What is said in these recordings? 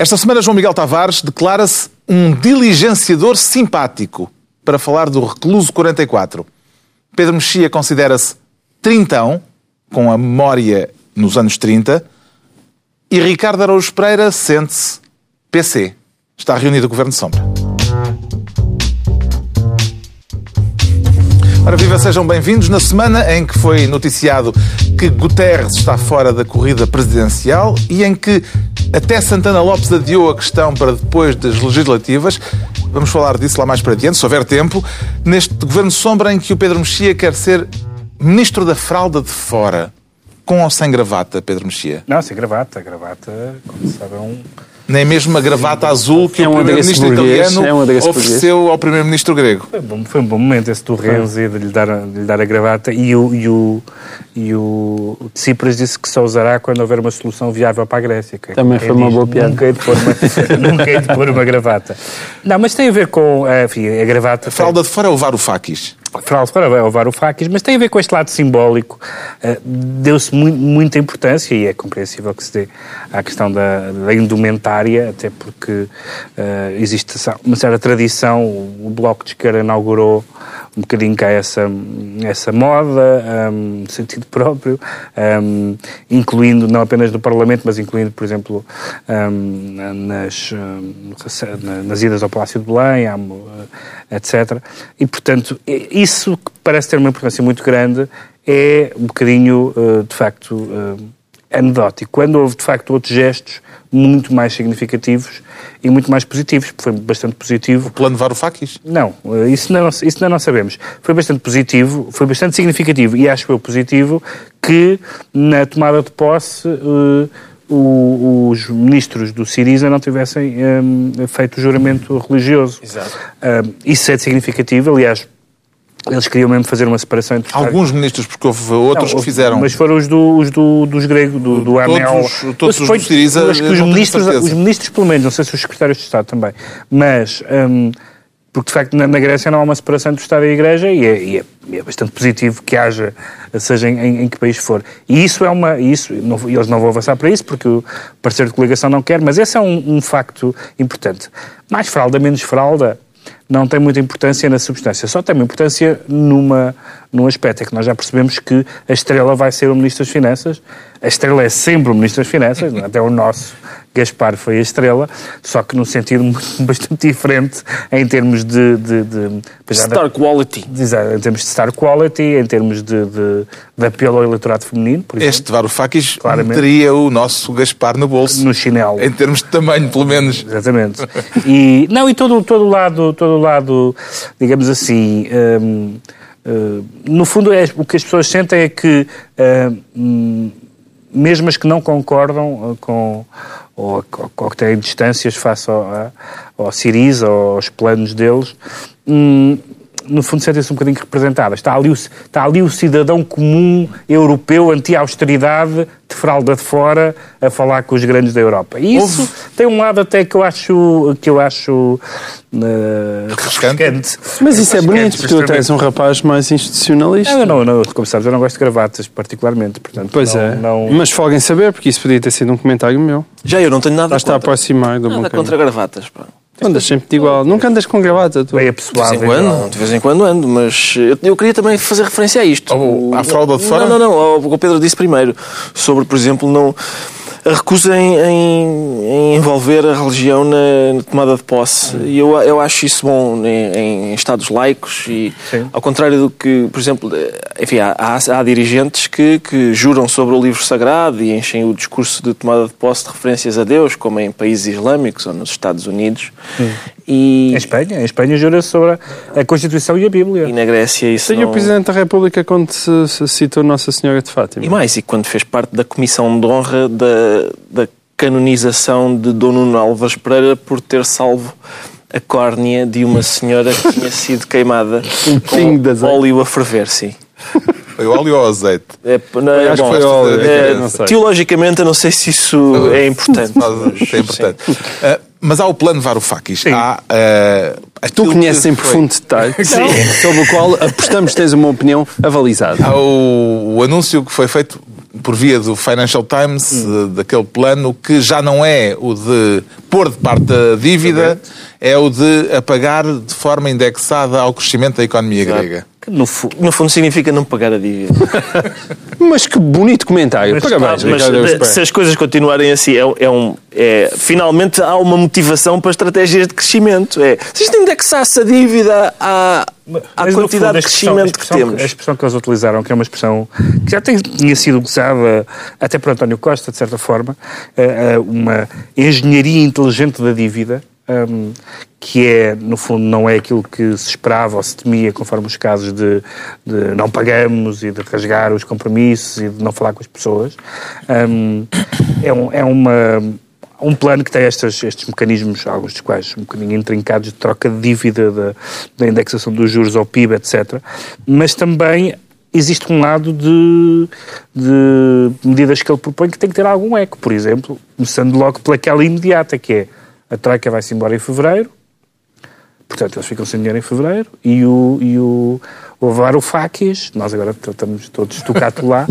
Esta semana, João Miguel Tavares declara-se um diligenciador simpático para falar do recluso 44. Pedro Mexia considera-se trintão, com a memória nos anos 30, e Ricardo Araújo Pereira sente-se PC. Está reunido o Governo de Sombra. Ora, viva, sejam bem-vindos. Na semana em que foi noticiado que Guterres está fora da corrida presidencial e em que até Santana Lopes adiou a questão para depois das legislativas, vamos falar disso lá mais para diante, se houver tempo, neste governo sombra em que o Pedro Mexia quer ser ministro da fralda de fora. Com ou sem gravata, Pedro Mexia? Não, sem gravata. Gravata, como sabe, é um nem mesmo a gravata azul que é um o primeiro-ministro italiano é um ofereceu ao primeiro-ministro grego. Foi um, bom, foi um bom momento esse do Renzi de lhe dar, de lhe dar a gravata e o, e o, e o Tsipras disse que só usará quando houver uma solução viável para a Grécia. Que é Também foi uma diz, boa piada. Nunca hei, de pôr uma, nunca hei de pôr uma gravata. Não, mas tem a ver com eh, enfim, a gravata... A fralda de fora é o Varoufakis. Fraude para o Varoufakis, mas tem a ver com este lado simbólico. Uh, Deu-se mu muita importância, e é compreensível que se dê à questão da, da indumentária, até porque uh, existe uma certa tradição. O Bloco de Esquerda inaugurou um bocadinho cá essa, essa moda, um, sentido próprio, um, incluindo não apenas no Parlamento, mas incluindo, por exemplo, um, nas, nas idas ao Palácio de Belém, etc. E, portanto, isso que parece ter uma importância muito grande é um bocadinho, uh, de facto, uh, anedótico. Quando houve, de facto, outros gestos muito mais significativos e muito mais positivos. Foi bastante positivo. O plano Varoufakis? Não, isso não, isso não nós sabemos. Foi bastante positivo, foi bastante significativo e acho eu positivo que na tomada de posse uh, o, os ministros do Siriza não tivessem um, feito o juramento religioso. Exato. Um, isso é significativo, aliás, eles queriam mesmo fazer uma separação entre Alguns ministros, porque houve outros não, que fizeram. Mas foram os, do, os do, dos gregos, do, do ANEL. Todos, todos os do Siriza. Acho que os ministros, os ministros, pelo menos, não sei se os secretários de Estado também, mas. Um, porque de facto na, Grécia não há uma separação entre o Estado e a Igreja e é, e é, e é bastante positivo que haja, seja em, em, que país for. E isso é uma. Isso, não, eles não vão avançar para isso porque o parceiro de coligação não quer, mas esse é um, um facto importante. Mais fralda, menos fralda, não tem muita importância na substância, só tem uma importância numa, num aspecto, é que nós já percebemos que a estrela vai ser o Ministro das Finanças, a estrela é sempre o Ministro das Finanças, até o nosso Gaspar foi a estrela, só que num sentido bastante diferente em termos de... de, de star de, quality. De, em termos de star quality, em termos de, de, de apelo ao eleitorado feminino, por exemplo. Este Varoufakis teria o nosso Gaspar no bolso. No chinelo. Em termos de tamanho, pelo menos. Exatamente. E, não, e todo, todo lado, todo lado, digamos assim... Hum, hum, no fundo, é, o que as pessoas sentem é que, hum, mesmo as que não concordam com, ou, ou que têm distâncias face ao, ao Siriza ou aos planos deles, hum, no fundo, sentem-se um bocadinho representadas. Está ali, o, está ali o cidadão comum europeu anti-austeridade, de fralda de fora, a falar com os grandes da Europa. E isso Houve... tem um lado até que eu acho, que eu acho uh, refrescante. Mas isso é bonito, porque tu tens um rapaz mais institucionalista. Não, não, não, como sabes, eu não gosto de gravatas, particularmente. Portanto, pois não, é. Não... Mas folguem saber, porque isso podia ter sido um comentário meu. Já eu não tenho nada Já está a aproximar do Nada contra gravatas, pá. Andas sempre igual. Nunca andas com gravata, tu. Bem apessoado. De vez em quando, de vez em quando ando, mas eu, eu queria também fazer referência a isto. Oh, à fralda de fora? Não, não, não. O que o Pedro disse primeiro. Sobre, por exemplo, não a recusa em, em, em, envolver a religião na, na, tomada de posse. E eu, eu acho isso bom em, em Estados laicos e Sim. ao contrário do que, por exemplo, enfim, há, há, há, dirigentes que, que juram sobre o livro sagrado e enchem o discurso de tomada de posse de referências a Deus, como em países islâmicos ou nos Estados Unidos. Sim. E... Em Espanha, em Espanha jura sobre a Constituição e a Bíblia. E na Grécia isso Sim, não... o Presidente da República quando se, se citou Nossa Senhora de Fátima. E mais, e quando fez parte da Comissão de Honra da, da canonização de Dom Nuno Álvares Pereira por ter salvo a córnea de uma senhora que tinha sido queimada com óleo a ferver, sim. Foi óleo ou azeite? É, não, é, Acho bom, que foi óleo. É, é, teologicamente, eu não sei se isso é importante. é importante. Uh, mas há o plano Varoufakis. Há, uh, tu conheces em profundo detalhe, sobre o qual apostamos tens uma opinião avalizada. Há o, o anúncio que foi feito por via do Financial Times, hum. daquele plano que já não é o de pôr de parte a dívida, é o de apagar de forma indexada ao crescimento da economia Exato. grega. Que no, no, fundo significa não pagar a dívida. mas que bonito comentário. Mas, Parabéns, mas se as coisas continuarem assim, é, é um, é, finalmente há uma motivação para estratégias de crescimento. É, se isto indexasse a dívida à, à mas, quantidade fundo, de crescimento que temos. A expressão que eles utilizaram, que é uma expressão que já tinha sido usada até por António Costa, de certa forma, é, é uma engenharia inteligente da dívida, um, que é, no fundo, não é aquilo que se esperava ou se temia, conforme os casos de, de não pagamos e de rasgar os compromissos e de não falar com as pessoas. Um, é, um, é uma um plano que tem estes, estes mecanismos, alguns dos quais um bocadinho intrincados, de troca de dívida, da, indexação dos juros ao PIB, etc. Mas também existe um lado de, de medidas que ele propõe que tem que ter algum eco. Por exemplo, começando logo pelaquela imediata, que é a Troika vai-se embora em fevereiro, portanto eles ficam sem dinheiro em fevereiro, e o, e o, o Varoufakis, nós agora estamos todos tocados lá,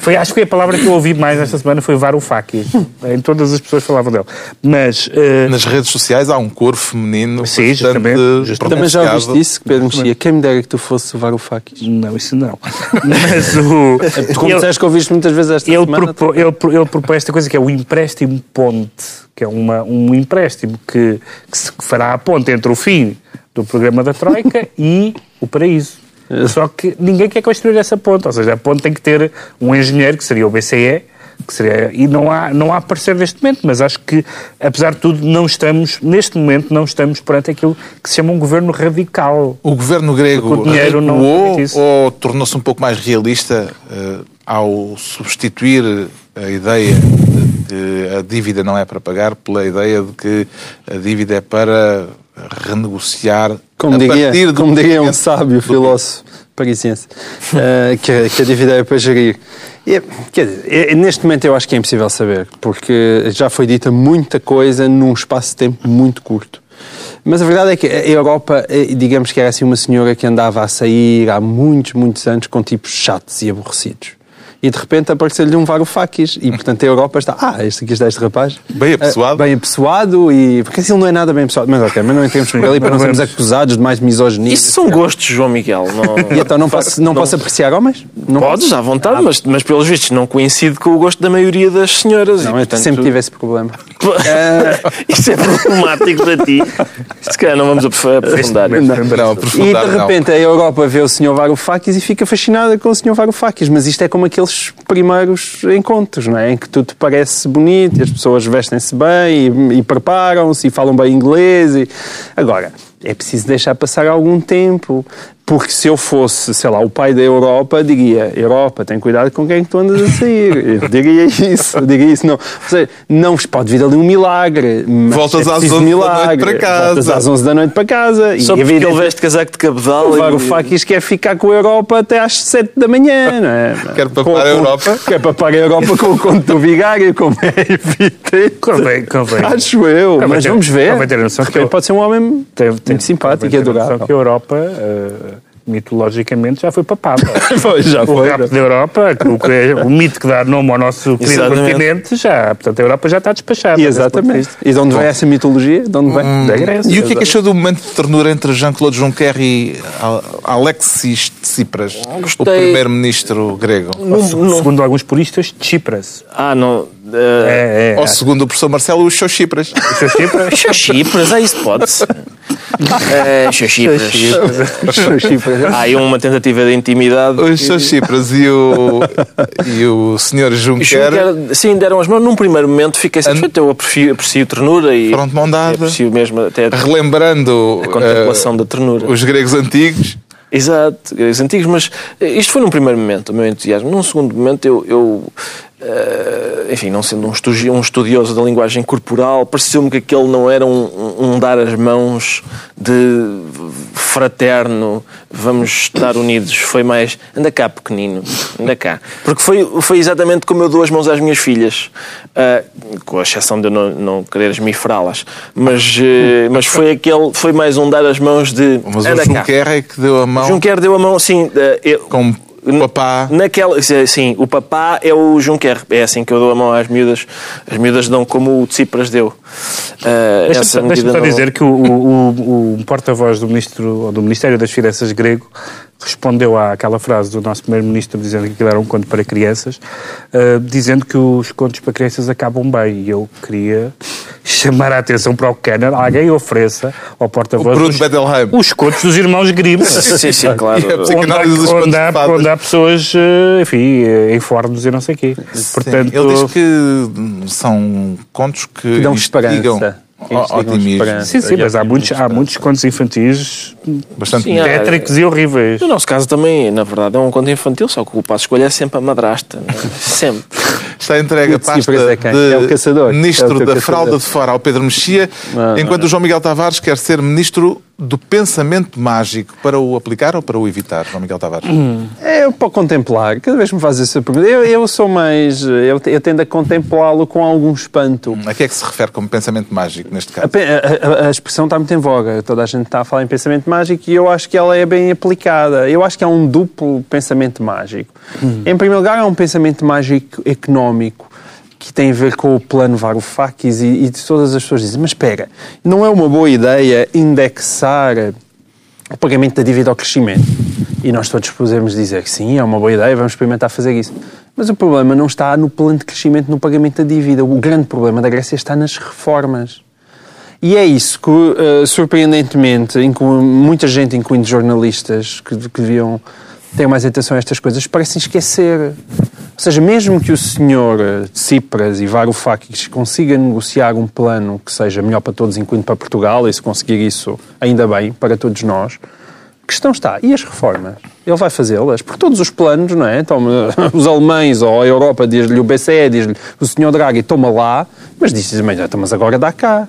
foi, acho que foi a palavra que eu ouvi mais esta semana foi Varoufakis. Em todas as pessoas falavam dele. Mas... Uh... Nas redes sociais há um coro feminino Sim, justamente. justamente. Também já ouviste isso, Pedro Mexia? Quem me dera que tu fosse o Varoufakis? Não, isso não. Mas o... Como ele, disseste que ouviste muitas vezes esta ele semana... Propo, ele, ele propõe esta coisa que é o empréstimo ponte, que é uma, um empréstimo que, que se fará a ponte entre o fim do programa da Troika e o paraíso. Só que ninguém quer construir essa ponte, ou seja, a ponte tem que ter um engenheiro, que seria o BCE, que seria, e não há, não há parecer neste momento, mas acho que, apesar de tudo, não estamos, neste momento, não estamos perante aquilo que se chama um governo radical. O governo grego o dinheiro não ou, ou tornou-se um pouco mais realista uh, ao substituir a ideia de que a dívida não é para pagar pela ideia de que a dívida é para renegociar como diria, de como diria um sábio filósofo parisiense, uh, que, que, a dívida é para gerir. E, quer dizer, é, neste momento eu acho que é impossível saber, porque já foi dita muita coisa num espaço de tempo muito curto. Mas a verdade é que a Europa, eh, digamos que era assim uma senhora que andava a sair há muitos, muitos anos com tipos chatos e aborrecidos e de repente apareceu-lhe um Varoufakis. E portanto a Europa está, ah, este aqui está este rapaz. Bem apessoado. Uh, bem apessoado e. Porque assim ele não é nada bem apessoado. Mas ok, mas não entremos por ali para não sermos acusados de mais misoginia. Isso são gostos, João Miguel. Não... e então não posso, não, não posso apreciar homens? Não Podes, posso? à vontade, ah, mas, mas pelos vistos não coincide com o gosto da maioria das senhoras. Não, e, portanto... sempre tive esse problema. Isso é problemático para ti. Se calhar não vamos aprofundar. Não, não, não, e de repente a Europa vê o senhor Varoufakis e fica fascinada com o senhor Varoufakis. Mas isto é como aqueles primeiros encontros, não é? Em que tudo parece bonito e as pessoas vestem-se bem e, e preparam-se e falam bem inglês. E... Agora, é preciso deixar passar algum tempo. Porque se eu fosse, sei lá, o pai da Europa, diria: Europa, tem cuidado com quem tu andas a sair. Eu diria isso, eu diria isso. Não, ou seja, não pode vir ali um milagre. Voltas é às 11 milagre. da noite para casa. Voltas às 11 da noite para casa. Só e porque ele veste casaco de cabedal. O Varoufakis quer ficar com a Europa até às 7 da manhã, não é? Quer papar a Europa? Quer papar a Europa com o conto do vigário, como é evidente. Convém, convém. Acho eu, mas ter, vamos ver. Convém ter noção que pode ser um homem tem, tem, muito simpático e adorável. que a Europa... Uh, mitologicamente já foi papado. pois, já o foi. O da Europa, o, é, o mito que dá nome ao nosso querido continente, já, portanto, a Europa já está despachada. Exatamente. E de onde vem essa mitologia? De onde vem? Hum, da Grécia. E o que é que achou do momento de ternura entre Jean-Claude Juncker e Alexis Tsipras, Gostei. o primeiro-ministro grego? No, no... Segundo alguns puristas, Tsipras. Ah, não... Uh, é, é, Ou segundo o professor Marcelo, os Xoxipras. Os Xoxipras? Xoxipras, é isso pode-se. É, Xoxipras. Há aí uma tentativa de intimidade. Os Xoxipras e o, e o Sr. Juncker... Juncker... Sim, deram as mãos. Num primeiro momento fiquei satisfeito. Eu aprecio, aprecio ternura e... Pronto, mão dada. Aprecio mesmo até... Relembrando... A contemplação uh, da ternura. Os gregos antigos. Exato, gregos antigos, mas isto foi num primeiro momento, o meu entusiasmo. Num segundo momento, eu, eu Uh, enfim, não sendo um estudioso da linguagem corporal, pareceu-me que aquele não era um, um, dar as mãos de fraterno, vamos estar unidos. Foi mais, anda cá, pequenino, anda cá. Porque foi, foi exatamente como eu dou as mãos às minhas filhas, uh, com a exceção de eu não, não querer esmifrá-las. Mas, uh, mas foi aquele, foi mais um dar as mãos de. Mas anda o Juncker cá. é que deu a mão. Juncker deu a mão, sim. Eu, com O papá. Naquela, sim, o papá é o Juncker. É assim que eu dou a mão às miúdas. As miúdas dão como o Tsipras deu. Uh, Deixa-me deixa só não... dizer que o, o, o porta-voz do, ministro, do Ministério das Finanças grego respondeu àquela frase do nosso primeiro-ministro dizendo que aquilo era um conto para crianças, uh, dizendo que os contos para crianças acabam bem. E eu queria chamar a atenção para o Kenner, alguém ofereça ao porta-voz os, os contos dos irmãos Grimm. sim, sim, claro. Onde há, onde, há, onde há pessoas, eh, enfim, em fornos e não sei o quê. Portanto, Ele diz que são contos que dão esperança otimismo. Sim, sim, mas há muitos, há muitos contos infantis bastante sim, tétricos e horríveis. No nosso caso também, na verdade, é um conto infantil, só que o passo escolha é sempre a madrasta. É? Sempre. Está entregue a pasta é de é ministro é da fralda de fora ao Pedro Mexia, não, enquanto não. o João Miguel Tavares quer ser ministro do pensamento mágico para o aplicar ou para o evitar, João Miguel Tavares? Hum. É para contemplar. Cada vez me faz essa pergunta. Eu, eu sou mais. Eu, eu tendo a contemplá-lo com algum espanto. A que é que se refere como pensamento mágico, neste caso? A, a, a, expressão está muito em voga. Toda a gente está a falar em pensamento mágico e eu acho que ela é bem aplicada. Eu acho que é um duplo pensamento mágico. Hum. Em primeiro lugar, é um pensamento mágico económico que tem a ver com o plano Varoufakis e, e todas as pessoas dizem, mas espera, não é uma boa ideia indexar o pagamento da dívida ao crescimento? E nós todos podemos dizer que sim, é uma boa ideia, vamos experimentar fazer isso. Mas o problema não está no plano de crescimento, no pagamento da dívida. O grande problema da Grécia está nas reformas. E é isso que, uh, surpreendentemente, muita gente, incluindo jornalistas que, que deviam ter mais atenção a estas coisas, parecem esquecer. Ou seja, mesmo que o senhor eh, Tsipras e Varoufakis consiga negociar um plano que seja melhor para todos, incluindo para Portugal, e se conseguir isso, ainda bem, para todos nós, a questão está, e as reformas? Ele vai fazê-las? Por todos os planos, não é? Então, os alemães ou a Europa diz-lhe o BCE, diz-lhe o senhor Draghi, toma lá, mas diz-lhe, mas agora dá cá.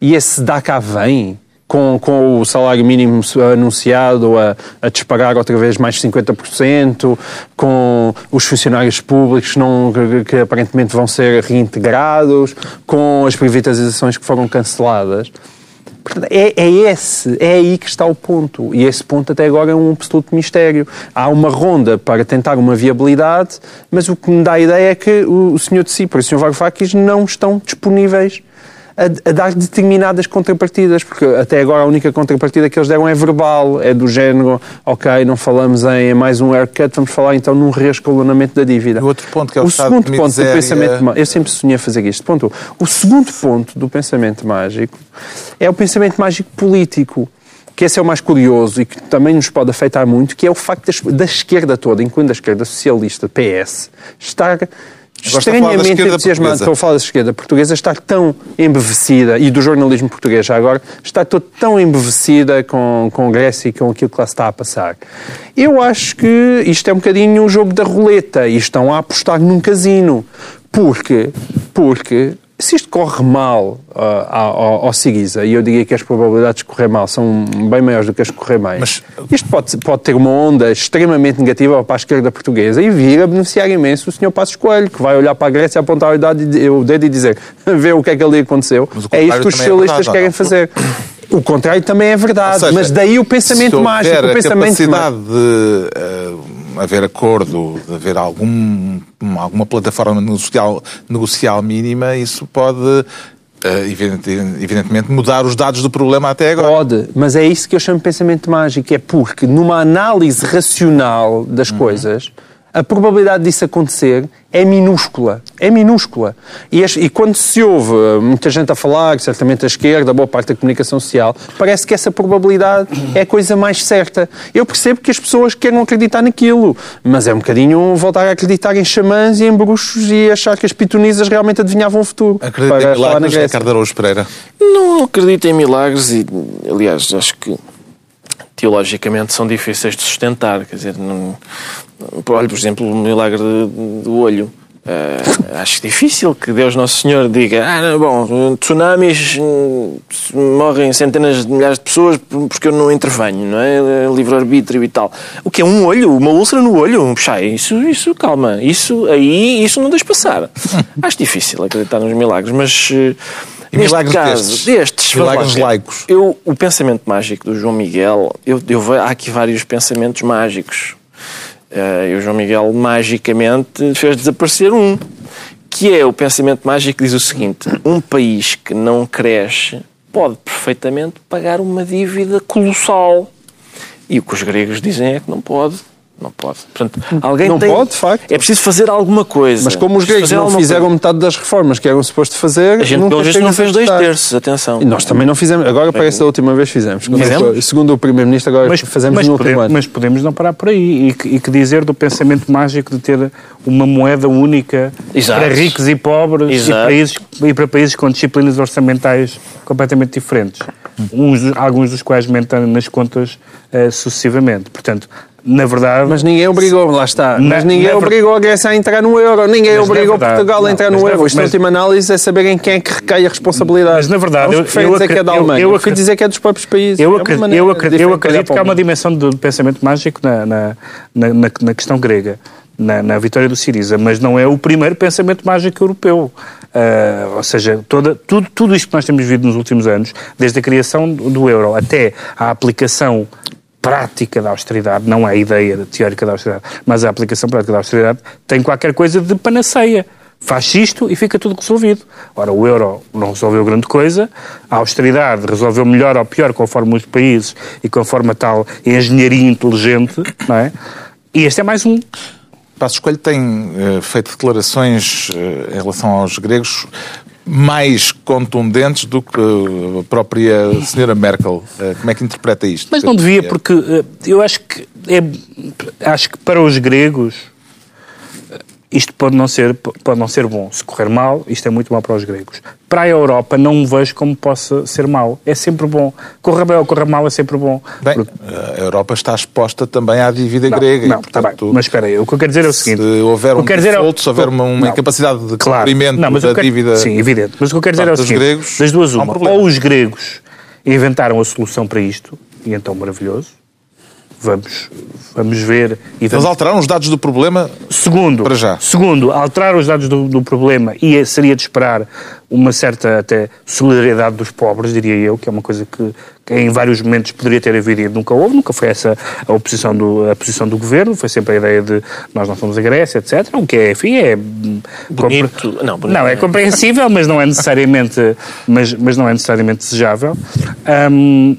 E esse dá cá vem com, com o salário mínimo anunciado a, a disparar outra vez mais 50%, com os funcionários públicos não, que, que aparentemente vão ser reintegrados, com as privatizações que foram canceladas. É, é, esse, é aí que está o ponto. E esse ponto até agora é um absoluto mistério. Há uma ronda para tentar uma viabilidade, mas o que me dá a ideia é que o, o Sr. de Cipro e o Sr. Varoufakis não estão disponíveis a, a, dar determinadas contrapartidas, porque até agora a única contrapartida que eles deram é verbal, é do género, ok, não falamos em mais um haircut, vamos falar então num reescalonamento da dívida. O outro ponto que é o, segundo ponto do pensamento eu sempre sonhei fazer isto, ponto. O segundo ponto do pensamento mágico é o pensamento mágico político que esse é o mais curioso e que também nos pode afetar muito, que é o facto da, da esquerda toda, incluindo a esquerda socialista, PS, estar estranhamente entusiasmado, estou a falar da esquerda portuguesa, está tão embevecida, e do jornalismo português já agora, está tão embevecida com, com a Grécia e com aquilo que lá está a passar. Eu acho que isto é um bocadinho um jogo da roleta e estão a apostar num casino. Porque, porque se isto corre mal uh, ao, ao Siguiza, e eu diria que as probabilidades de correr mal são bem maiores do que as de correr bem, Mas... isto pode, pode ter uma onda extremamente negativa para a esquerda portuguesa e vir a beneficiar imenso o Sr. Passos Coelho, que vai olhar para a Grécia, apontar o dedo e dizer vê o que é que ali aconteceu. É isto que os é socialistas é querem fazer. O contrário também é verdade, seja, mas daí o pensamento mágico. O pensamento a capacidade mágico. de... Uh haver acordo, de haver algum, alguma plataforma negocial, negocial mínima, isso pode Uh, evidentemente mudar os dados do problema até agora. Pode, mas é isso que eu chamo de pensamento mágico, é porque numa análise racional das uhum. coisas, a probabilidade disso acontecer é minúscula. É minúscula. E, e, quando se ouve muita gente a falar, certamente a esquerda, boa parte da comunicação social, parece que essa probabilidade é a coisa mais certa. Eu percebo que as pessoas querem acreditar naquilo, mas é um bocadinho voltar a acreditar em xamãs e em bruxos e achar que as pitonisas realmente adivinhavam o futuro. Acredita em milagres, Ricardo Araújo Pereira? Não acredito em milagres e, aliás, acho que teologicamente são difíceis de sustentar. Quer dizer, não, olha, por exemplo, o milagre do olho. Uh, acho difícil que Deus Nosso Senhor diga: Ah, bom, tsunamis hum, morrem centenas de milhares de pessoas porque eu não intervenho, não é? Livre-arbítrio e tal. O que é um olho? Uma úlcera no olho? Puxa, isso, isso, calma. Isso aí, isso não deixa passar. acho difícil acreditar nos milagres, mas. Uh, Neste milagres caso, destes, destes milagres laicos. Eu, o pensamento mágico do João Miguel, eu, eu, há aqui vários pensamentos mágicos. Eh, e o João Miguel magicamente fez desaparecer um, que é o pensamento mágico que diz o seguinte: um país que não cresce pode perfeitamente pagar uma dívida colossal. E o que os gregos dizem é que não pode. Não pode. Portanto, alguém Não tem- pode, de facto. É preciso fazer alguma coisa. Mas como os gregos não fizeram coisa. metade das reformas que eram suposto fazer, A gente, nunca pelo visto, não fez dois terços, atenção. E nós também não fizemos. Agora parece que a última vez fizemos. Quando Fizemos? Segundo o Primeiro-Ministro, agora Mas, fazemos mas no último ano. mas podemos não parar por aí. E que, e que dizer do pensamento mágico de ter uma moeda única Exato. para ricos e pobres e, países, e para países com disciplinas orçamentais completamente diferentes. Uns, alguns dos quais mentam nas contas eh, sucessivamente. Portanto, na verdade. Mas ninguém obrigou, lá está. Na- mas ninguém na obrigou a Grécia a entrar no euro. Ninguém Mas na obrigou verdade- Portugal a entrar no na- euro. Isto, a mas- última análise, é saber em quem é que recai a responsabilidade. Mas, na verdade, eu- eu dizer que é da eu- Alemanha. eu Eu, acre- dizer que é dos próprios países. Eu, É acredito, maneira eu acredito- eu olhar acredito que há uma dimensão do pensamento mágico na, na, na, na- na questão grega, na, na vitória do Siriza, mas não é o primeiro pensamento mágico europeu. Ah, ou seja, toda, tudo, tudo isto que nós temos visto nos últimos anos, desde a criação do, do euro até a aplicação prática da austeridade, não é a ideia teórica da austeridade, mas a aplicação prática da austeridade, tem qualquer coisa de panaceia. Faz isto e fica tudo resolvido. Ora, o euro não resolveu grande coisa, a austeridade resolveu melhor ou pior conforme os países e conforme a tal engenharia inteligente, não é? E este é mais um. Passos Coelho tem eh, feito declarações eh, em relação aos gregos mais contundentes do que a própria senhora Merkel. Eh, como é que interpreta isto? Mas não devia, porque eh, eu acho que é, acho que para os gregos isto pode não ser pode não ser bom. Se correr mal, isto é muito mal para os gregos. Para a Europa não vejo como possa ser mal. É sempre bom. Corra bem ou corra mal é sempre bom. Bem, Porque- a Europa está exposta também à dívida grega. não, e, bem. portanto, Mas espera aí, o que eu quero dizer é o seguinte. Se houver um é default, se houver uma, uma Não. incapacidade de Claro. cumprimento Não, mas da quero- dívida... Sim, evidente. Mas o que eu quero dizer é o seguinte: gregos, das duas, um uma. problema. ou os gregos inventaram a solução para isto, e então maravilhoso. Vamos, vamos ver e Eles vamos alteraram os dados do problema Segundo, Para já. segundo, alterar os dados do, do problema e seria de esperar uma certa até solidariedade dos pobres, diria eu, que é uma coisa que, que em vários momentos poderia ter havido e nunca houve, nunca foi essa a oposição do, a posição do governo, foi sempre a ideia de nós não somos a Grécia, etc. O que é, enfim, é Bonito. compre- Não, bonito não, é é. compreensível, mas não é necessariamente, mas, mas não é necessariamente desejável. Hum,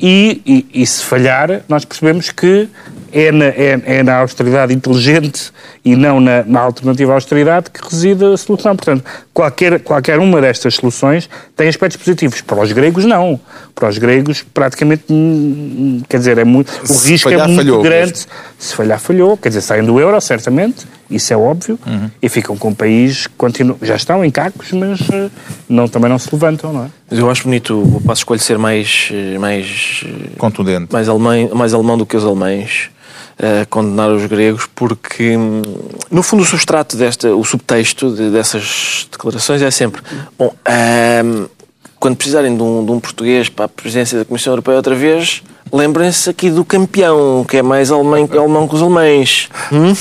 e, e- e se falhar, nós percebemos que é na, é, é na austeridade inteligente e não na, na alternativa à austeridade que reside a solução. Portanto, qualquer, qualquer uma destas soluções tem aspectos positivos. Para os gregos, não. Para os gregos, praticamente, quer dizer, é muito, o Se risco falhar, é muito grande. mesmo. Se falhar, falhou. Quer dizer, saem do euro, certamente, isso é óbvio, e ficam com um país que continua, já estão em cacos, mas eh, não, também não se levantam, não é? Mas eu acho bonito o Passo Escolho ser mais, eh, mais, eh, contundente. mais, alemão, mais alemão do que os alemães. a condenar os gregos porque hum, no fundo o substrato desta o subtexto de- dessas declarações é sempre bom hum, quando precisarem de um, de um português para a presidência da Comissão Europeia outra vez lembrem-se aqui do campeão que é mais alemão, alemão que os alemães Hum?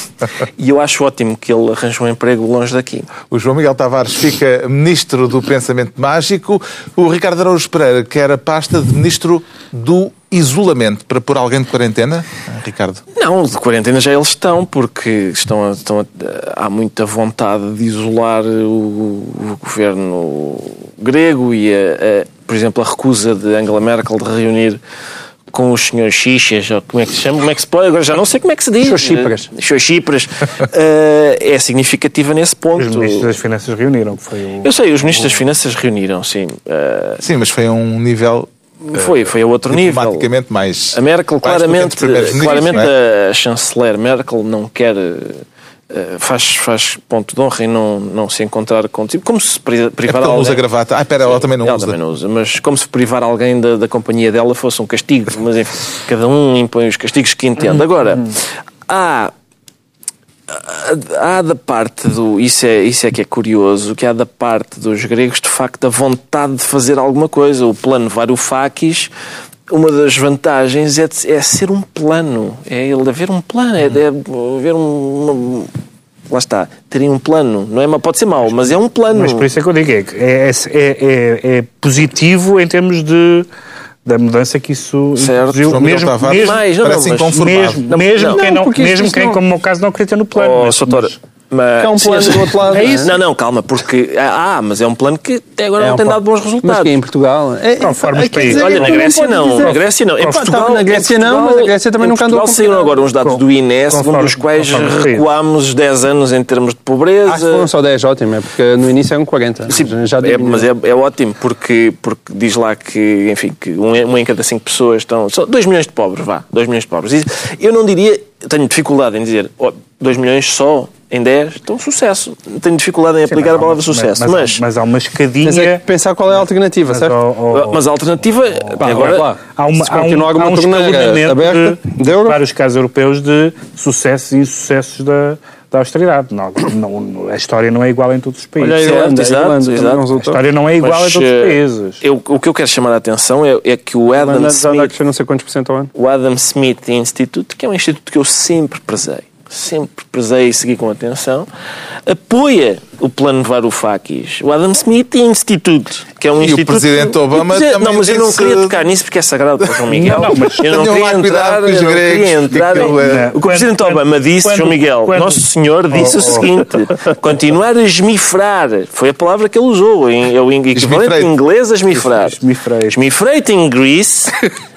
e eu acho ótimo que ele arranje um emprego longe daqui O João Miguel Tavares fica ministro do pensamento mágico. O Ricardo Araújo Pereira quer a pasta de ministro do isolamento para pôr alguém de quarentena. Ah, Ricardo. Não, de quarentena já eles estão, porque estão, a- estão a- há muita vontade de isolar o, o governo grego e, a- por exemplo, a recusa de Angela Merkel de reunir com os senhores Xixas, ou como é que se chama? Como é que se pode? Agora já não sei como é que se diz. Senhores Xípras. Eh, Xípras. Eh, é significativa nesse ponto. Os ministros das Finanças reuniram, que foi o... Eu sei, os ministros das Finanças reuniram, sim. Eh, Sim, mas foi a um nível foi, foi a outro nível. mais. A Merkel, claramente, claramente é? a chanceler Merkel não quer. Eh, Faz, faz ponto de honra em não, não se encontrar contigo. Como se É privar porque ele não usa alguém. gravata. Ah, espera, ela também não ela usa. também não usa, mas como se privar alguém da, da companhia dela fosse um castigo. Mas enfim, cada um impõe os castigos que entende. Agora, há, há da parte do. Isso é, isso é que é curioso, que há da parte dos gregos, de facto, a vontade de fazer alguma coisa. O plano Varoufakis. Uma das vantagens é, de- é ser um plano, é ele haver um plano, é, de haver um, uma, lá está, terem um plano, não é? Mas Pode ser mau, mas é um plano. Mas por isso é que eu digo, é, que é, é, é- é positivo em termos de, da mudança que isso Certo. Mesmo, Tavares mesmo, mais, não, inconformado. mesmo, Não, mesmo não. quem, Não, mesmo quem não- como o meu caso, não acredita no plano. Oh, mas- mas- mas- É um plano sim, do outro lado. É isso. Não, não, calma, porque. Ah, mas é um plano que até agora É não um tem plano. dado bons Mas resultados. que é em Portugal? É, Conforme é, os países. dizer, Olha, na Grécia não. dizer- Na Grécia não. Em Portugal- na Grécia não, mas a Grécia também nunca andou Portugal saíram agora uns dados Com- do INE, segundo os quais recuámos 10 anos em termos de pobreza. Ah, foram só 10, ótimo, é porque no início eram 40. Sim, já é, mas é, é ótimo porque, porque diz lá que, enfim, que um, em- cada cinco pessoas estão. Só 2 milhões de pobres, vá, 2 milhões de pobres. Eu não diria, tenho dificuldade em dizer 2 milhões só em 10, então sucesso. Tenho dificuldade em aplicar a palavra sucesso. Mas, Mas, mas há uma escadinha. Mas é que pensar qual é a alternativa, mas, certo? ó, ó, mas a alternativa, Pá, agora. lá. Há, uma, Se há um, há um escalonamento aberta de, de euro. vários casos europeus de sucessos e insucessos da, da austeridade. Não, não- a história não é igual em todos os países. Olha a Certo, Irlanda, a exato, Irlanda exato. não a resultou. história não é igual mas, em todos os eh, países. eu- o que eu quero chamar a atenção é, é que o A Adam Irlanda a Smith não sei quantos por cento ao ano. o Adam Smith Institute, que é um instituto que eu sempre prezei, sempre prezei e segui com atenção, apoia o plano Varoufakis. O Adam Smith Institute, que é um E o instituto... presidente Obama Quer dizer, também Não, mas eu não disse- queria tocar nisso porque é sagrado para o João Miguel. Não, não, mas eu não queria entrar, eu não queria entrar que em... é- O que o presidente quando- Obama disse, quando- João Miguel, quando- Nosso Senhor disse Oh, o oh. seguinte, continuar a esmifrar, foi a palavra que ele usou, em- é o equivalente em inglês a esmifrar. Esmifrate. Esmifrate in Greece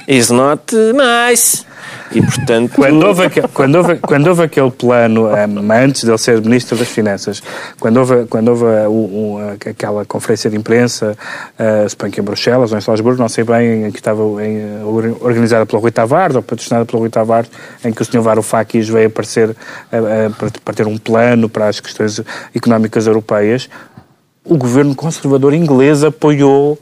is not nice. E, portanto... Quando houve, quando, houve, quando houve aquele plano, um, antes de ele ser Ministro das Finanças, quando houve, quando houve uh, o- o- aquela conferência de imprensa, uh, que em Bruxelas ou em Salzburgo, não sei bem, em que estava em, uh, organizada pelo Rui Tavares, ou patrocinada pelo Rui Tavares, em que o Sr. Varoufakis veio aparecer uh, uh, para, para ter um plano para as questões económicas europeias, o governo conservador inglês apoiou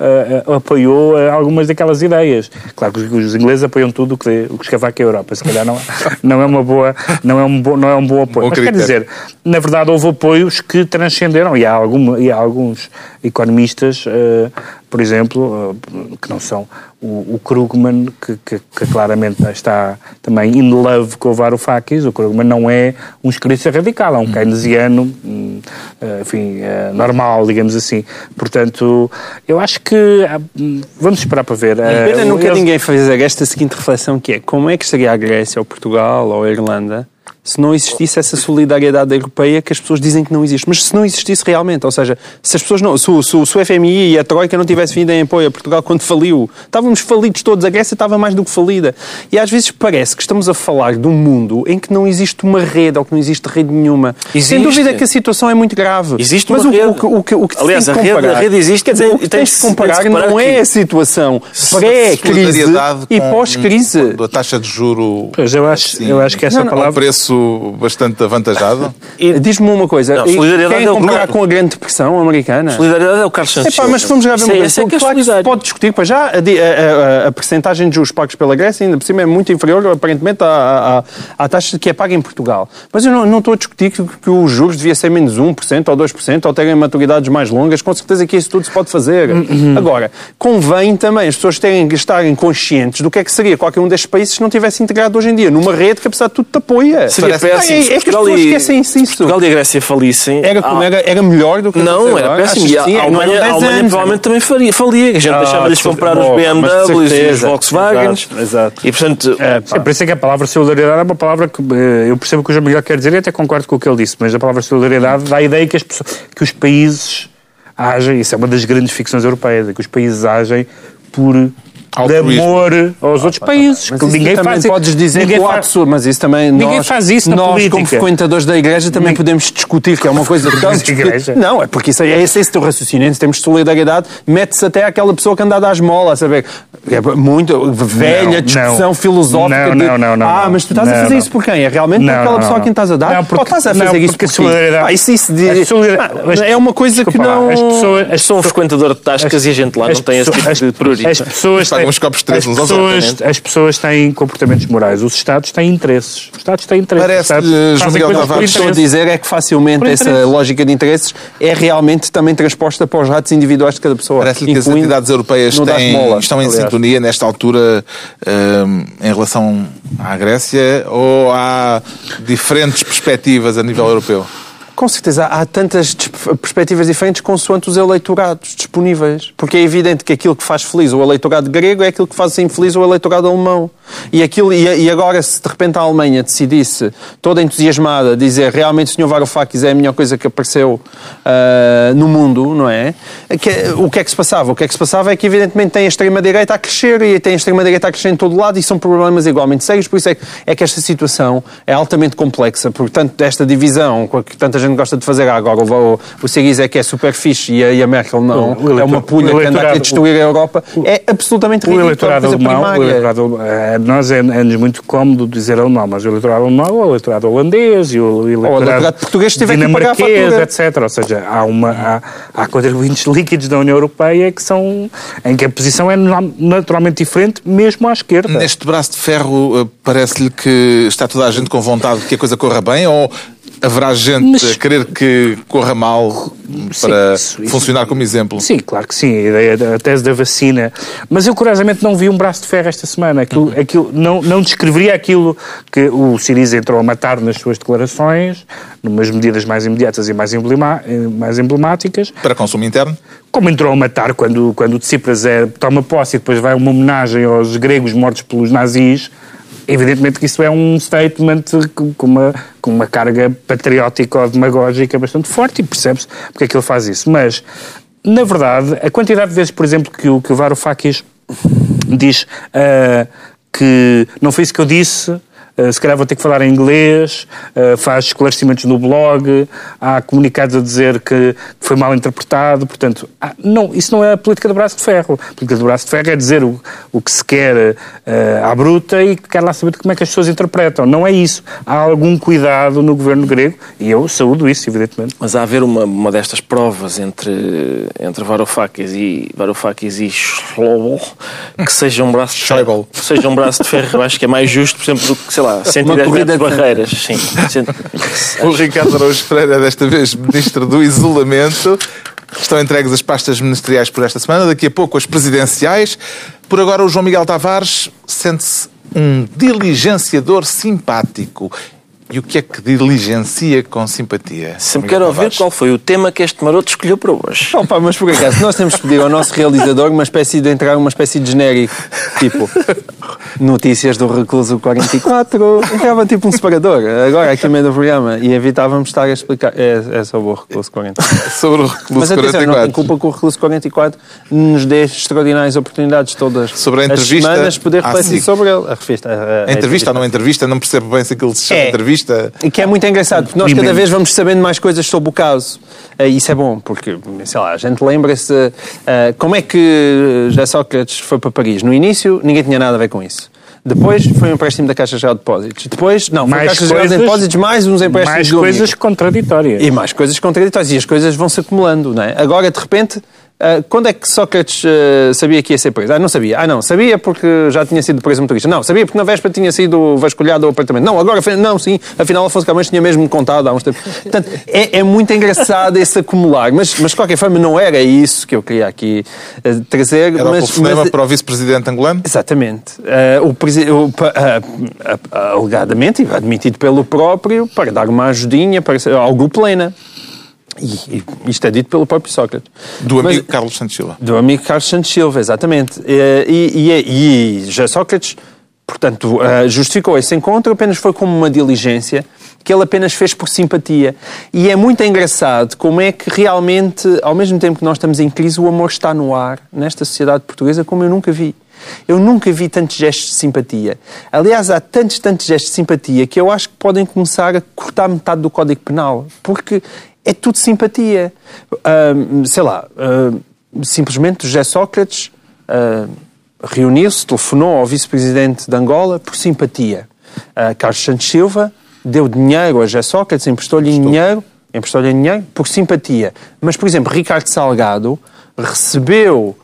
uh, apoiou uh, algumas daquelas ideias. Claro que os, os ingleses apoiam tudo o que, o que escavaca a Europa. Se calhar não, não é uma boa, não é um, bo, não é um bom apoio. Bom Mas quer dizer, na verdade houve apoios que transcenderam e há, alguma, e há alguns economistas, uh, por exemplo, uh, que não são o, o Krugman, que, que, que, claramente está também in love com o Varoufakis. O Krugman não é um esquerdista radical, é um keynesiano, hum, uh, enfim, uh, normal, digamos assim. Portanto, eu acho que ah, hum, vamos esperar para ver. Pena Uh, nunca eles- ninguém fazer esta seguinte reflexão que é como é que estaria a Grécia ou Portugal ou a Irlanda se não existisse essa solidariedade europeia que as pessoas dizem que não existe. Mas se não existisse realmente, ou seja, se as pessoas não, se, o- se o- se o FMI e a Troika não tivessem vindo em apoio a Portugal quando faliu, estávamos falidos todos, a Grécia estava mais do que falida. E às vezes parece que estamos a falar de um mundo em que não existe uma rede ou que não existe rede nenhuma. Sem Existe. dúvida que a situação é muito grave. Existe Mas uma o, rede. o, que- o, que- o que Aliás, tem a que rede- comparar, a rede existe, quer dizer, o que tens de comparar não é a situação pré-crise e pós-crise. A taxa de juro Pois, eu acho, eu acho que essa Não, não, a palavra... preço bastante avantajado. E- Diz-me uma coisa, Não, solidariedade querem é o comparar com a Grande Depressão americana? Solidariedade é o Carlos Santos Epá, mas vamos já ver uma coisa. é que é claro que se pode discutir, pois já a, a, a, a percentagem de juros pagos pela Grécia ainda por cima é muito inferior, aparentemente, à, à, à taxa que é paga em Portugal. Mas eu não, não estou a discutir que, que os juros devia ser menos 1% ou 2% ou terem maturidades mais longas. Com certeza que isso tudo se pode fazer. Uhum. Agora, convém também as pessoas terem, estarem conscientes do que é que seria qualquer um destes países se não tivesse integrado hoje em dia numa rede que, apesar de tudo, te apoia. Seria péssimo. É, é que as pessoas esquecem-se disso. Portugal e a Grécia falissem. Era, como Ah, era, era melhor do que Não, era agora? péssimo. E a Alemanha, a 10 Alemanha provavelmente também faria, falia. A gente Ah, deixava-lhes de comprar os BMWs e os certeza. Volkswagens. Exato. E, portanto, É, por isso é que a palavra solidariedade é uma palavra que eh, eu percebo que o João Miguel quer dizer e até concordo com o que ele disse, mas a palavra solidariedade dá a ideia que, as pessoas, que os países agem, isso é uma das grandes ficções europeias, é que os países agem por de amor aos outros países. Mas que isso ninguém também faz podes dizer ninguém que o faz- absurdo, mas isso também Ninguém nós, faz isso na nós política. como frequentadores da igreja também podemos discutir que é uma coisa igreja. Não, é porque isso é, é esse esse teu raciocínio, se temos solidariedade, mete-se até aquela pessoa que anda a dar esmola, a saber, é muito velha Não, discussão não. filosófica Não, de, não, não, não, ah, mas tu estás a fazer não. isso por quem? É realmente Não, aquela não, pessoa a quem estás a dar? Não, porque- Ou estás a não, fazer isso por ti? solidariedade- Ah, isso, isso de- a solidariedade- Ah, é uma coisa que lá, não... As pessoas, as sou um frequentador de tascas e a gente lá não tem esse tipo de prioridade. As pessoas Copos de três as uns aos pessoas, outros. as pessoas têm comportamentos morais. Os Estados têm interesses. Os Estados têm interesses. Parece-lhe, Os Estados João fazem Miguel coisas por Tavares, Estou a dizer é que facilmente essa lógica de interesses é realmente também transposta para os ratos individuais de cada pessoa. Parece-lhe que as entidades europeias têm- molas, estão em aliás. sintonia nesta altura hum, em relação à Grécia ou há diferentes perspectivas a nível europeu? Com certeza, há tantas perspectivas diferentes consoante os eleitorados disponíveis. Porque é evidente que aquilo que faz feliz o eleitorado grego é aquilo que faz infeliz o eleitorado alemão. E, aquilo, e, agora, se de repente a Alemanha decidisse, toda entusiasmada, dizer realmente o Sr. Varoufakis é a melhor coisa que apareceu uh, no mundo, não é? Que, o que é que se passava? O que é que se passava é que, evidentemente, tem a extrema-direita a crescer e tem a extrema-direita a crescer em todo lado e são problemas igualmente sérios. Por isso é, é que esta situação é altamente complexa. Portanto, esta divisão que tanta gente gosta de fazer agora, o, o Syriza é que é super fixe e a, e a Merkel não, o, o é uma pulha que anda a destruir a Europa, é absolutamente ridículo. O eleitorado alemão, o eleitorado, eh, nós é-nos é muito cómodo dizer alemão, mas o eleitorado alemão, o eleitorado holandês e o eleitorado, o eleitorado português tiver que pagar a fatura. etc. Ou seja, há, uma, há, há contribuintes líquidos da União Europeia que são, em que a posição é naturalmente diferente, mesmo à esquerda. Neste braço de ferro, eh, parece-lhe que está toda a gente com vontade de que a coisa corra bem ou haverá gente Mas... a querer que corra mal para sim, isso, funcionar como exemplo? Sim, claro que sim. A, tese da vacina. Mas eu, curiosamente, não vi um braço de ferro esta semana. Aquilo, uhum. aquilo, não, não descreveria aquilo que o Siriza entrou a matar nas suas declarações, numas medidas mais imediatas e mais, emblema, mais emblemáticas. Para consumo interno? Como entrou a matar quando, quando o Tsipras é, toma posse e depois vai uma homenagem aos gregos mortos pelos nazis Evidentemente que isso é um statement com uma, com uma carga patriótica ou demagógica bastante forte e percebe-se porque é que ele faz isso. Mas, na verdade, a quantidade de vezes, por exemplo, que o, que o Varoufakis diz uh, que não foi isso que eu disse, eh, se calhar vou ter que falar em inglês, uh, faz esclarecimentos no blog, há comunicados a dizer que foi mal interpretado, portanto, ah, não, isso não é a política do braço de ferro. A política do braço de ferro é dizer o, o que se quer uh, à bruta e quer lá saber como é que as pessoas interpretam. Não é isso. Há algum cuidado no governo grego e eu saúdo isso, evidentemente. Mas há a haver uma, uma destas provas entre, entre Varoufakis e Varoufakis e Schlobo que seja um braço de ferro. seja um braço de ferro, eu acho que é mais justo, por exemplo, do que, sei lá, lá, 110 metros de barreiras. Sim. o Ricardo Araújo Pereira, desta vez ministro do Isolamento. Estão entregues as pastas ministeriais por esta semana, daqui a pouco as presidenciais. Por agora, o João Miguel Tavares sente-se um diligenciador simpático. E o que é que diligencia com simpatia? Sempre quero ouvir qual foi o tema que este maroto escolheu para hoje. Oh, pá, mas por acaso, nós temos que pedir ao nosso realizador uma espécie de entrar uma espécie de genérico, tipo notícias do recluso 44, entrava tipo um separador, agora aqui no meio do programa, e evitávamos estar a explicar. É, é sobre o recluso 44. sobre o recluso mas, atenção, 44. Não culpa que o recluso 44 nos dê extraordinárias oportunidades todas sobre a entrevista, as semanas poder refletir ah, sobre ele. A, revista, a, a, a entrevista ou não entrevista, não percebo bem se aquilo se chama é. entrevista vista. E que é muito engraçado, porque nós cada vez vamos sabendo mais coisas sobre o caso. Uh, isso é bom, porque, sei lá, a gente lembra-se uh, como é que já Sócrates foi para Paris. No início, ninguém tinha nada a ver com isso. Depois foi um empréstimo da Caixa Geral de Depósitos. Depois, não, foi mais Caixa coisas, Geral de Depósitos mais uns empréstimos Mais coisas contraditórias. E mais coisas contraditórias. E as coisas vão se acumulando, não é? Agora, de repente, Uh, quando é que Sócrates uh, sabia que ia ser preso? Ah, não sabia. Ah, não, sabia porque já tinha sido preso motorista. Não, sabia porque na véspera tinha sido vasculhado o apartamento. Não, agora, não, sim, afinal Afonso Camões tinha mesmo contado há uns tempos. Portanto, é, é, muito engraçado esse acumular, mas, mas de qualquer forma não era isso que eu queria aqui uh, trazer. Era mas, o mas, para o vice-presidente angolano? Exatamente. o, o alegadamente, e admitido pelo próprio, para dar uma ajudinha para, ao grupo Lena. E, isto é dito pelo próprio Sócrates. Do amigo Mas, Carlos Santos Silva. Do amigo Carlos Santos Silva, exatamente. E, e, e já Sócrates, portanto, eh, justificou esse encontro apenas foi como uma diligência que ele apenas fez por simpatia. E é muito engraçado como é que realmente, ao mesmo tempo que nós estamos em crise, o amor está no ar nesta sociedade portuguesa como eu nunca vi. Eu nunca vi tantos gestos de simpatia. Aliás, há tantos, tantos gestos de simpatia que eu acho que podem começar a cortar metade do Código Penal. Porque é tudo simpatia. Uh, sei lá, uh, simplesmente José Sócrates uh, reuniu-se, telefonou ao vice-presidente de Angola por simpatia. Carlos Santos Silva deu dinheiro a José Sócrates, emprestou-lhe dinheiro, emprestou-lhe dinheiro por simpatia. Mas, por exemplo, Ricardo Salgado recebeu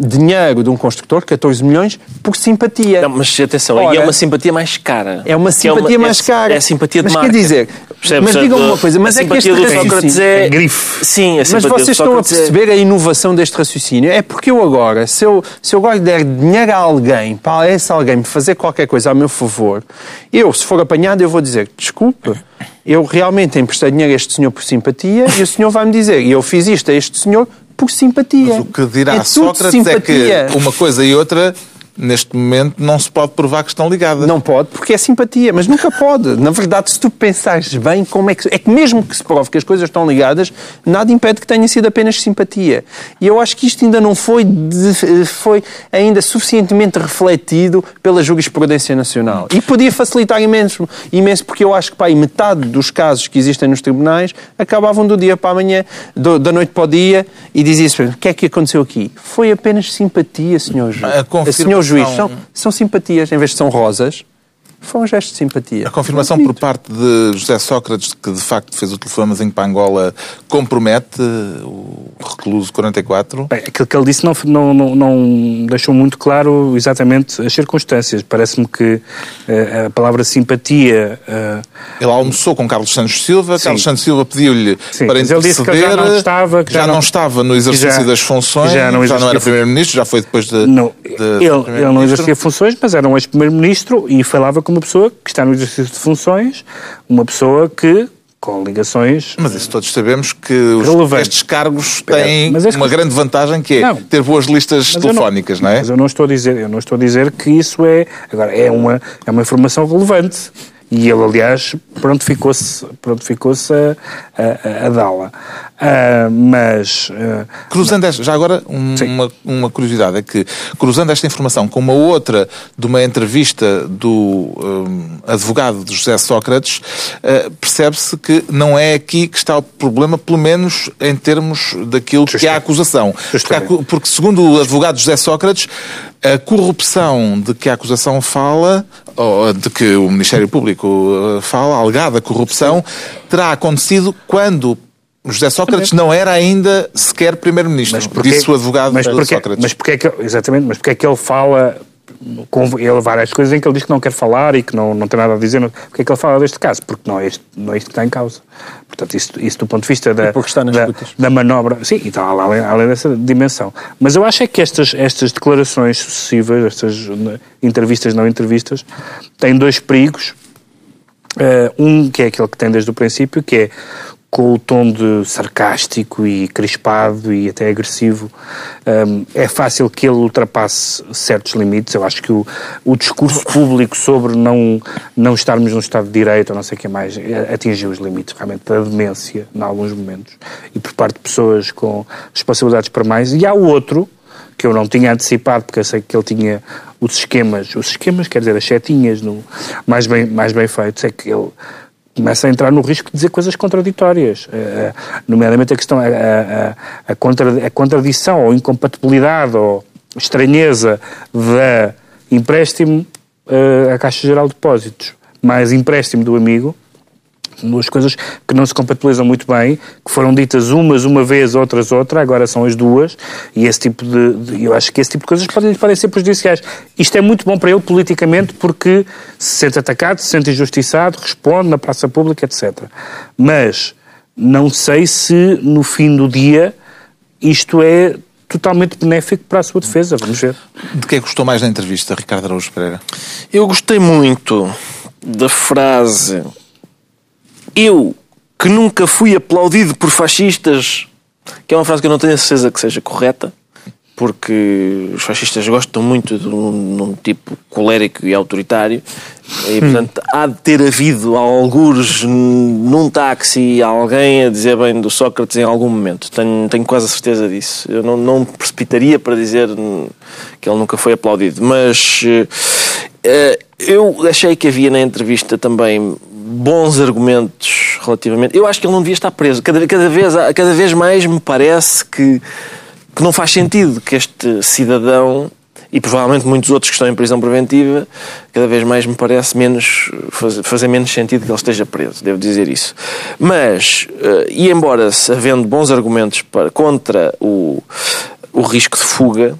dinheiro de um construtor, 14 milhões, por simpatia. Não, mas atenção, Ora, aí é uma simpatia mais cara. É uma simpatia é uma, mais é, cara. É, simpatia de mas marca. quer dizer, Percebe? Mas digam uma coisa, mas é que este raciocínio- é... É grife. Sim, a Mas vocês estão a é- perceber a inovação deste raciocínio. É porque eu agora, se eu, se eu agora der dinheiro a alguém, para esse alguém me fazer qualquer coisa a meu favor, eu, se for apanhado, eu vou dizer, desculpe, eu realmente emprestei dinheiro a este senhor por simpatia e o senhor vai-me dizer, e eu fiz isto a este senhor por simpatia. Mas o que dirá é Sócrates simpatia. é que uma coisa e outra, neste momento, não se pode provar que estão ligadas. Não pode, porque é simpatia, mas nunca pode. Na verdade, se tu pensares bem, como é que. É que mesmo que se prove que as coisas estão ligadas, nada impede que tenha sido apenas simpatia. E eu acho que isto ainda não foi, de- foi ainda suficientemente refletido pela jurisprudência nacional. E podia facilitar imenso, imenso porque eu acho que pá, metade dos casos que existem nos tribunais acabavam do dia para amanhã, do- da noite para o dia, e dizia-se: o que é que aconteceu aqui? Foi apenas simpatia, senhor. A Senhor juiz, são, são simpatias, em vez de são rosas, foi um gesto de simpatia. A confirmação por parte de José Sócrates de que de facto fez o telefonemazinho para Angola compromete o recluso 44. Bem, aquilo que ele disse não, não, não, não deixou muito claro exatamente as circunstâncias. Parece-me que eh, a palavra simpatia. eh, Ele almoçou com Carlos Santos Silva, Sim. Carlos Santos Silva pediu-lhe Sim, para mas ele disse que interceder, já não estava, que já, já não, não- estava no exercício já- das funções, já não já não era Primeiro-Ministro, já foi depois de, não, de- de ele, ele não exercia funções, mas era um ex-primeiro-ministro e falava como uma pessoa que está no exercício de funções, uma pessoa que, com ligações. Mas isso todos sabemos que os- estes cargos têm uma grande vantagem que é Não. ter boas listas telefónicas, não, é? Mas eu não estou a dizer, eu não estou a dizer que isso é, agora é uma é uma informação relevante. E ele, aliás, prontificou-se prontificou-se a, a, a dá-la. Ah, mas ah, Cruzando esta, já agora um- uma, uma curiosidade é que cruzando esta informação com uma outra de uma entrevista do hum, advogado de José Sócrates eh, percebe-se que não é aqui que está o problema, pelo menos em termos daquilo que é a acusação. Porque, porque segundo o advogado José Sócrates, a corrupção de que a acusação fala, ou de que o Ministério Público eh, fala, a alegada corrupção, terá acontecido quando José Sócrates não era ainda sequer Primeiro-Ministro, disse o advogado mas porque, Sócrates. Mas porque é que, exatamente, mas porque é que ele fala ele várias coisas em que ele diz que não quer falar e que não, não tem nada a dizer. Porque é que ele fala deste caso? Porque não é isto, não é isto que está em causa. Portanto, isso, isso do ponto de vista da, da, da manobra. Sim, e está além, além dessa dimensão. Mas eu acho é que estas, estas declarações sucessivas, estas né, entrevistas, não entrevistas, têm dois perigos. Eh, um que é aquele que tem desde o princípio, que é com o tom de sarcástico e crispado e até agressivo, hum, é fácil que ele ultrapasse certos limites. Eu acho que o, o discurso público sobre não, não estarmos no Estado de Direito ou não sei o que mais eh, atingiu os limites realmente da demência em alguns momentos e por parte de pessoas com responsabilidades para mais. E há o outro, que eu não tinha antecipado, porque eu sei que ele tinha os esquemas, os esquemas, quer dizer, as setinhas no, mais, bem, mais bem feitos, é que ele começa a entrar no risco de dizer coisas contraditórias, eh, nomeadamente a questão, a, a, a, contra, a contradição ou incompatibilidade ou estranheza da empréstimo eh, à Caixa Geral de Depósitos. Mais empréstimo do amigo, duas coisas que não se compatibilizam muito bem, que foram ditas umas uma vez, outras outra, agora são as duas, e esse tipo de, de- eu acho que esse tipo de coisas podem, podem ser prejudiciais. Isto é muito bom para ele politicamente porque se sente atacado, se sente injustiçado, responde na praça pública, etc. Mas não sei se no fim do dia isto é totalmente benéfico para a sua defesa, vamos ver. De que é que gostou mais na entrevista, Ricardo Araújo Pereira? Eu gostei muito da frase Eu, que nunca fui aplaudido por fascistas, que é uma frase que eu não tenho a certeza que seja correta, porque os fascistas gostam muito de um, de um tipo colérico e autoritário, e portanto há de ter havido algures num táxi alguém a dizer bem do Sócrates em algum momento. Tenho, tenho quase a certeza disso. Eu não, não me precipitaria para dizer hum, que ele nunca foi aplaudido, mas eh, eu achei que havia na entrevista também bons argumentos relativamente. Eu acho que ele não devia estar preso. Cada, cada, vez, cada vez mais me parece que, que não faz sentido que este cidadão e provavelmente muitos outros que estão em prisão preventiva, cada vez mais me parece menos fazer, fazer menos sentido que ele esteja preso, devo dizer isso. Mas, eh, e embora havendo bons argumentos para, contra o, o risco de fuga,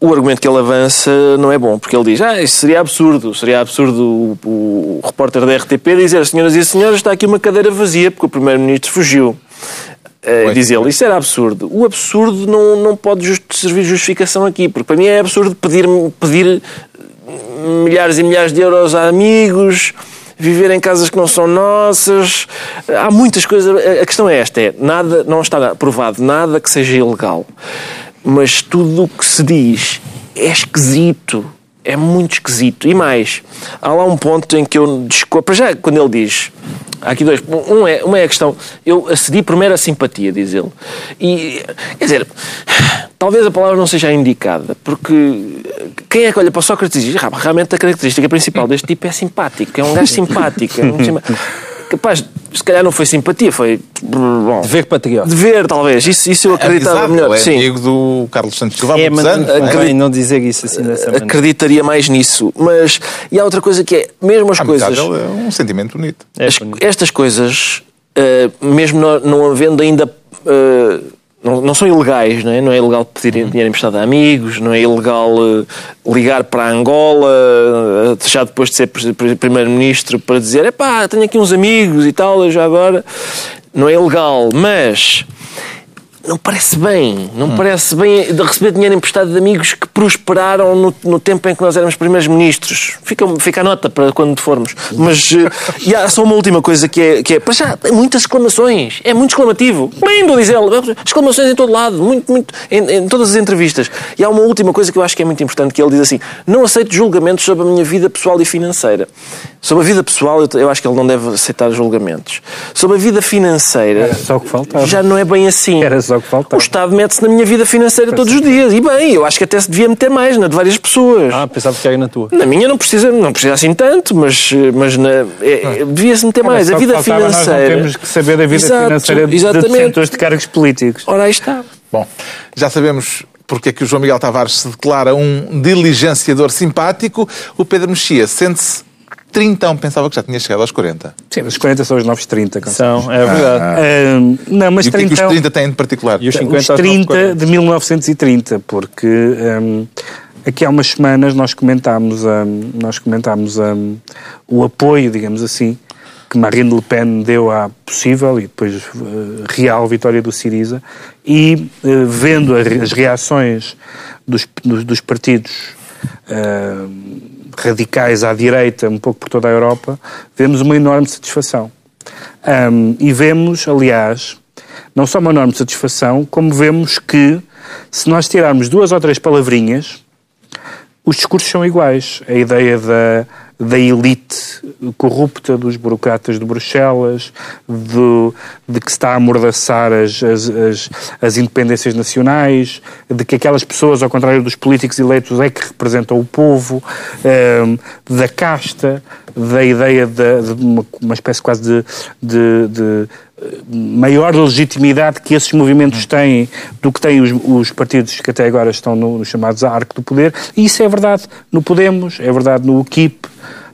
o argumento que ele avança não é bom, porque ele diz: Ah, isso seria absurdo. Seria absurdo o, o, o repórter da RTP dizer: Senhoras e senhores, está aqui uma cadeira vazia porque o Primeiro-Ministro fugiu. Uh, diz ele, isso era absurdo. O absurdo não, não pode just, servir de justificação aqui, porque para mim é absurdo pedir, pedir milhares e milhares de euros a amigos, viver em casas que não são nossas. Há muitas coisas. A questão é esta: é nada, não está provado nada que seja ilegal mas tudo o que se diz é esquisito. É muito esquisito. E mais, há lá um ponto em que eu desculpa. Já quando ele diz. Há aqui dois. Um é, uma é a questão. Eu acedi por mera simpatia, diz ele. E, quer dizer, talvez a palavra não seja indicada, porque quem é que olha para Sócrates e diz realmente a característica principal deste tipo é simpático, é um gajo simpático. É um capaz, se calhar não foi simpatia, foi. Bom, dever patriota. Dever, talvez. Isso, isso eu acreditava é, melhor. É Sim. amigo do Carlos Santos Silva é, mas, anos. Acredito, não dizer isso assim dessa maneira. Acreditaria mais nisso. Mas. E há outra coisa que é. Mesmo as coisas. É um sentimento bonito. É as, bonito. Estas coisas, uh, mesmo não, não havendo ainda. Uh, não, não, são ilegais, não é? Não é ilegal pedir uhum. dinheiro emprestado a amigos, não é ilegal uh, ligar para Angola, uh, já depois de ser primeiro-ministro, para dizer, epá, tenho aqui uns amigos e tal, já agora. Não é ilegal, mas não parece bem. Não hum. parece bem de receber dinheiro emprestado de amigos que prosperaram no, no tempo em que nós éramos primeiros ministros. Fica, fica a nota para quando formos. Mas uh, e há só uma última coisa que é, que é para já, tem muitas exclamações. É muito exclamativo. Lindo, diz ele. Exclamações em todo lado, muito, muito, em, em, todas as entrevistas. E há uma última coisa que eu acho que é muito importante, que ele diz assim, não aceito julgamentos sobre a minha vida pessoal e financeira. Sobre a vida pessoal, eu, eu acho que ele não deve aceitar julgamentos. Sobre a vida financeira, Era só que faltava. já não é bem assim. Era só o que faltava. O Estado mete-se na minha vida financeira todos os dias. E bem, eu acho que até se devia meter mais, na de várias pessoas. Ah, pensava que era na tua. Na minha não precisa, não precisa assim tanto, mas, mas na, é, devia-se meter mais. a vida faltava, financeira. Nós não temos que saber da vida Exato, financeira de exatamente. detentores de cargos políticos. Ora, aí está. Bom, já sabemos porque é que o João Miguel Tavares se declara um diligenciador simpático. O Pedro Mexia sente-se 30, pensava que já tinha chegado aos 40. Sim, mas os 40 são os novos 30. São, é verdade. Ah, ah. não, mas e o que, é que os 30 têm de particular? E os, 50 os 30 de 1930, porque um, aqui há umas semanas nós comentámos, um, nós comentámos um, o apoio, digamos assim, que Marine Le Pen deu à possível e depois uh, real vitória do Siriza e uh, vendo as reações dos, dos, dos partidos uh, radicais à direita, um pouco por toda a Europa, vemos uma enorme satisfação. Um, e vemos, aliás, não só uma enorme satisfação, como vemos que, se nós tirarmos duas ou três palavrinhas, os discursos são iguais. A ideia da da elite corrupta dos burocratas de Bruxelas, do, de que se está a amordaçar as, as, as, as, independências nacionais, de que aquelas pessoas, ao contrário dos políticos eleitos, é que representam o povo, um, ehm, da casta, da ideia de, de uma, uma, espécie quase de, de, de maior legitimidade que esses movimentos têm do que têm os, os partidos que até agora estão no, no chamados arco do poder. E isso é verdade no Podemos, é verdade no UKIP,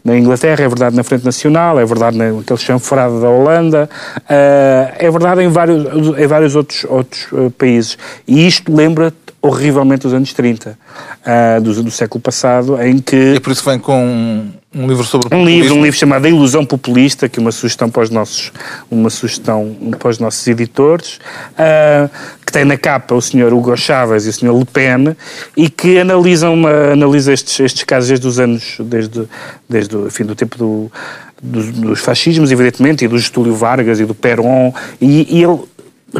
na Inglaterra, é verdade na Frente Nacional, é verdade naquele chanforado da Holanda, uh, é verdade em vários, em vários outros, outros uh, países. E isto lembra horrivelmente os anos 30 uh, do, do, século passado, em que... E por isso vem com um livro sobre um livro, um livro chamado A Ilusão Populista, que é uma sugestão para os nossos, uma sugestão para os nossos editores, uh, que tem na capa o Sr. Hugo Chávez e o Sr. Le Pen, e que analisam uma, analisa estes, estes casos desde os anos, desde, desde o fim do tempo do, dos, dos, fascismos, evidentemente, e do Getúlio Vargas e do Perón, e, e ele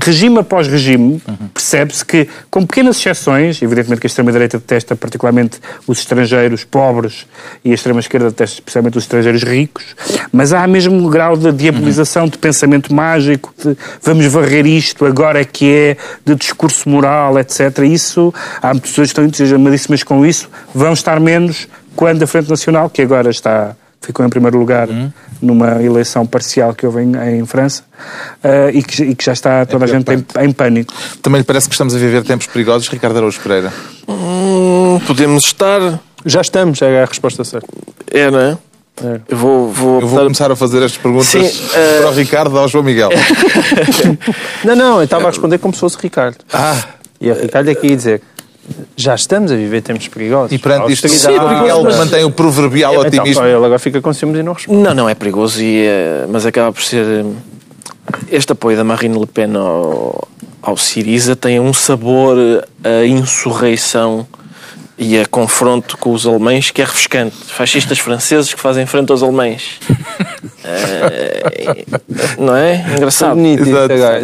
regime após regime, percebe-se que, com pequenas exceções, evidentemente que a extrema-direita detesta particularmente os estrangeiros pobres e a extrema-esquerda detesta especialmente os estrangeiros ricos, mas há mesmo um grau de diabolização, de pensamento mágico, de vamos varrer isto, agora é que é, de discurso moral, etc. Isso, há pessoas que estão entusiasmadíssimas com isso, vão estar menos quando a Frente Nacional, que agora está ficou em primeiro lugar uhum. numa eleição parcial que houve em, em França uh, e, que, e, que, já está toda é a gente em, em, pânico. Também lhe parece que estamos a viver tempos perigosos, Ricardo Araújo Pereira? Hum, podemos estar. Já estamos, é a resposta certa. É, não é? É. Eu vou, vou, eu vou começar a fazer estas perguntas Sim, uh... para o Ricardo ao João Miguel. não, não, eu estava a responder como se fosse Ricardo. Ah. E a Ricardo é que ia dizer Já estamos a viver tempos perigosos. E perante isto, Austeridade. o Miguel mas- mantém o proverbial Então, otimismo. ele agora fica com ciúmes e não responde. Não, não é perigoso, e, eh, mas acaba por ser. eh, Este apoio da Marine Le Pen ao, ao Siriza tem um sabor eh, a insurreição e a confronto com os alemães que é refrescante. Fascistas franceses que fazem frente aos alemães. Eh, não é? Engraçado. Bonito.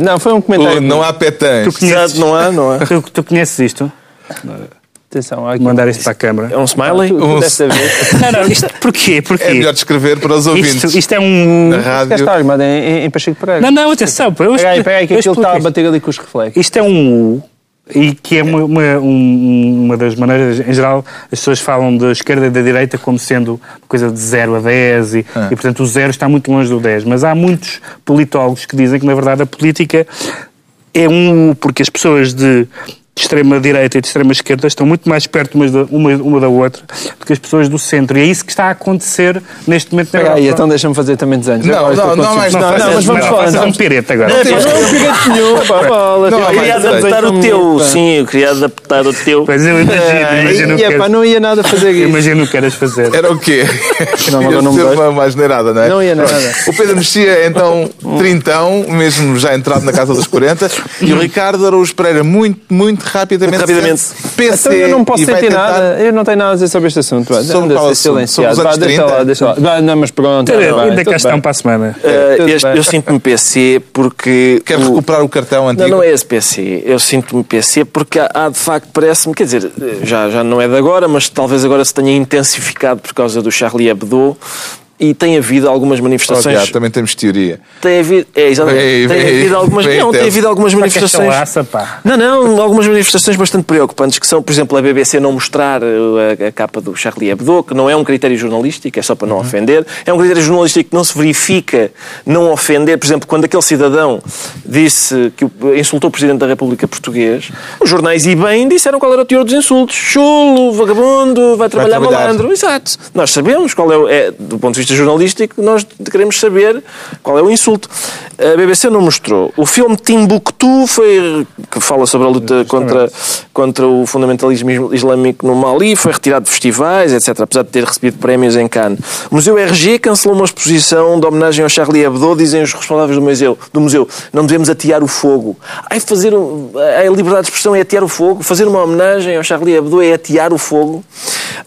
Não, foi um comentário. O- Não há petãs. Exato, não há, não há. Tu, tu conheces isto? Atenção, há aqui Mandar isto para a Câmara. É um smiley? Tu, tu Um- desta vez. Não, não, isto, porquê? Porquê? É melhor descrever para os ouvintes. isto, isto é um... Na Isto rádio. está armado em, em, em Pacheco Pereira. Não, não, atenção. Eu Pega aí, pega aí, que aquilo está a bater ali com os reflexos. isto. Isto é um U, e que é uma, uma, um- uma das maneiras, em geral, as pessoas falam da esquerda e da direita como sendo uma coisa de 0 a 10 e, Ah. e, portanto, o zero está muito longe do 10. Mas há muitos politólogos que dizem que, na verdade, a política é um U, porque as pessoas de de extrema-direita e de extrema-esquerda estão muito mais perto umas da, uma, uma da outra do que as pessoas do centro. E é isso que está a acontecer neste momento na Pega aí, Europa. então deixa-me fazer também desenhos. Não, não, não, ciúmes. não, não, mas vamos Não, falar. então. um pirete agora. Não, um pirete nenhum, bola. Não, Eu queria adaptar o teu, sim, eu queria adaptar o teu. Pois eu imagino, imagino o E, que epá, não ia nada fazer isso. Imagino o que queres fazer. Era o quê? Não, Ia não ser uma mais neirada, não é? Não ia nada. O Pedro Mexia é então trintão, mesmo já entrado na casa dos 40, e o Ricardo Araújo Pereira muito, muito rapidamente. Rapidamente. PC Então eu não posso sentir tentar- nada, eu não tenho nada a dizer sobre este assunto. Qual a assunto? ser silenciado. Sobre os Vá, anos deixa 30? lá, deixa lá. Não, mas pronto. Ainda tá bem, cá estão bem. para a semana. Eh, Tudo este- bem. eu sinto-me PC porque. Quer o- recuperar o cartão antigo? Não, não é esse PC. Eu sinto-me PC porque há, há, de facto, parece-me, quer dizer, já, já não é de agora, mas talvez agora se tenha intensificado por causa do Charlie Hebdo e tem havido algumas Oh, manifestações. Tiago, também temos teoria. Tem havido, é, exatamente. Ei, tem havido algumas, ei, não, tem havido algumas manifestações. chalaça, pá. Não, não, algumas manifestações bastante preocupantes, que são, por exemplo, a BBC não mostrar uh, a, a capa do Charlie Hebdo, que não é um critério jornalístico, é só para não ofender. É um critério jornalístico que não se verifica não ofender. Por exemplo, quando aquele cidadão disse que insultou o Presidente da República Português, os jornais, e bem, disseram qual era o teor dos insultos. Chulo, vagabundo, vai trabalhar, trabalhar. malandro. Exato. Nós sabemos qual é, o, é, do ponto de vista jornalístico, nós queremos saber qual é o insulto. A BBC não mostrou. O filme Timbuktu foi, que fala sobre a luta contra, contra o fundamentalismo islâmico no Mali, foi retirado de festivais, etc., apesar de ter recebido prémios em Cannes. O Museu RG cancelou uma exposição de homenagem ao Charlie Hebdo, dizem os responsáveis do museu. Do museu. Não devemos atear o fogo. Ai, fazer, um- a liberdade de expressão é atear o fogo. Fazer uma homenagem ao Charlie Hebdo é atear o fogo.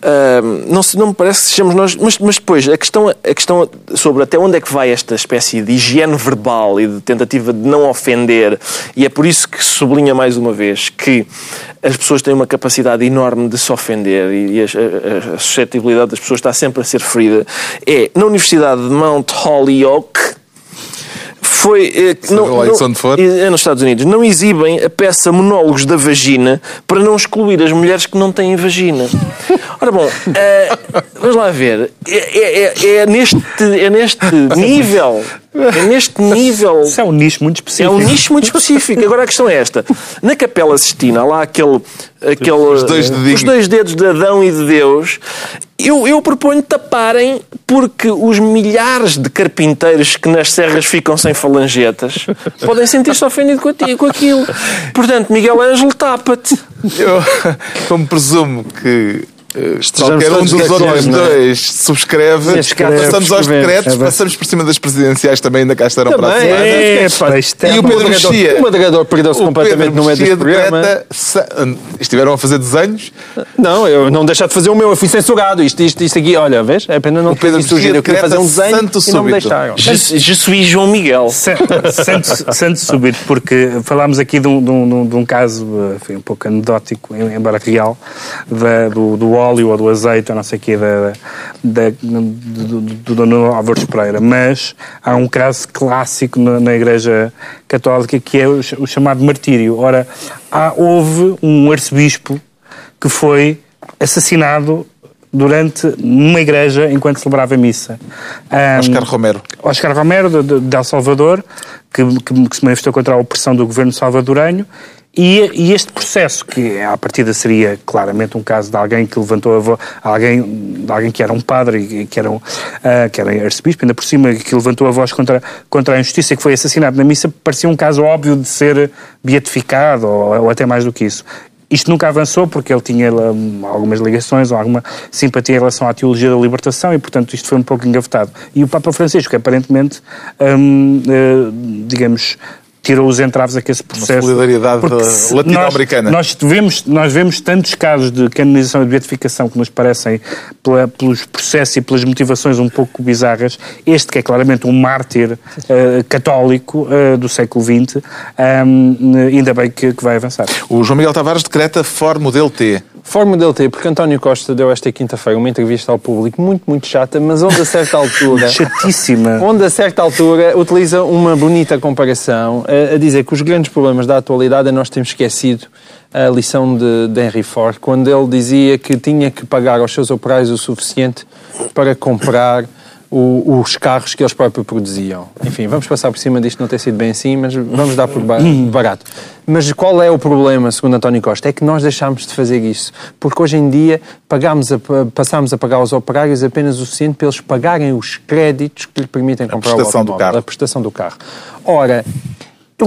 Ah, não, se- não me parece que sejamos nós. Mas, mas depois, a questão, a questão sobre até onde é que vai esta espécie de higiene verbal e de tentativa de não ofender, e é por isso que sublinha mais uma vez que as pessoas têm uma capacidade enorme de se ofender e, e a, a- a suscetibilidade das pessoas está sempre a ser ferida, é na Universidade de Mount Holyoke. Foi. eh, Seja lá isso onde for. é nos Estados Unidos. Não exibem a peça Monólogos da Vagina para não excluir as mulheres que não têm vagina. Ora bom, eh, vamos lá ver. É, é- é- é neste, é neste nível. É neste nível. Isso é um nicho muito É específico. um nicho muito específico. Agora a questão é esta. Na Capela Sistina, há lá aquele. aquele Os dois eh, dedinhos. os dois dedos de Adão e de Deus. Eu, eu proponho taparem porque os milhares de carpinteiros que nas serras ficam sem falangetas podem sentir-se ofendidos com, aquilo. Portanto, Miguel Ângelo, tapa-te. Eu, como presumo que Estejamos qualquer um dos outros é? dois subscreve, Escreve, passamos aos decretos, é passamos por cima das presidenciais também, ainda cá estarão para a semana. é, pá, isto é E o uma- Pedro Mexia. o moderador perdeu-se completamente no meio Mexia deste programa. decreta sa- Estiveram a fazer desenhos. Não, eu não deixar de fazer o meu, eu fui censurado. Isto, isto, isto aqui, olha, vês? É pena não O Pedro ter surgido. Eu queria Mexia fazer um desenho decreta e não me santo deixaram. Je, je suis João Miguel. Santo, santo súbito, porque falámos aqui de um, de um- caso enfim, um pouco anedótico, em- embora real, da- do, do óleo ou do azeite, ou não sei o quê, da, da, do, do, do Dom Álvares Pereira. Mas há um caso clássico na, na Igreja Católica que é o, o chamado martírio. Ora, há, houve um arcebispo que foi assassinado durante uma igreja enquanto celebrava missa. Ahm, Oscar Romero. Oscar Romero, de, de, de El Salvador, que, que- que se manifestou contra a opressão do governo salvadorenho, e, e este processo, que à partida seria claramente um caso de alguém que levantou a voz, alguém, de alguém que era um padre que era, um, ah, que era arcebispo, ainda por cima, que levantou a voz contra, contra a injustiça que foi assassinado na missa, parecia um caso óbvio de ser beatificado, ou, ou até mais do que isso. Isto nunca avançou porque ele tinha hum, algumas ligações ou alguma simpatia em relação à teologia da libertação e, portanto, isto foi um pouco engavetado. E o Papa Francisco, aparentemente, hum, digamos, tirou os entraves a que esse processo... Uma solidariedade latino-americana. Nós, nós, vemos, nós vemos tantos casos de canonização e de beatificação que nos parecem, pela, pelos processos e pelas motivações um pouco bizarras. Este, que é claramente um mártir uh, católico uh, do século XX, um, ainda bem que, que vai avançar. O João Miguel Tavares decreta For Modelo T. Forma dele ter, porque António Costa deu esta quinta-feira uma entrevista ao público muito, muito chata, mas onde a certa altura. Chatíssima. Onde a certa altura utiliza uma bonita comparação a, a, dizer que os grandes problemas da atualidade é nós temos esquecido a lição de, de Henry Ford, quando ele dizia que tinha que pagar aos seus operários o suficiente para comprar o, os carros que eles próprios produziam. Enfim, vamos passar por cima disto não ter sido bem assim, mas vamos dar por barato. Mas qual é o problema, segundo António Costa? É que nós deixámos de fazer isso. Porque hoje em dia pagamos a, passamos a pagar aos operários apenas o suficiente para eles pagarem os créditos que lhe permitem comprar o automóvel. A prestação do carro. Ora,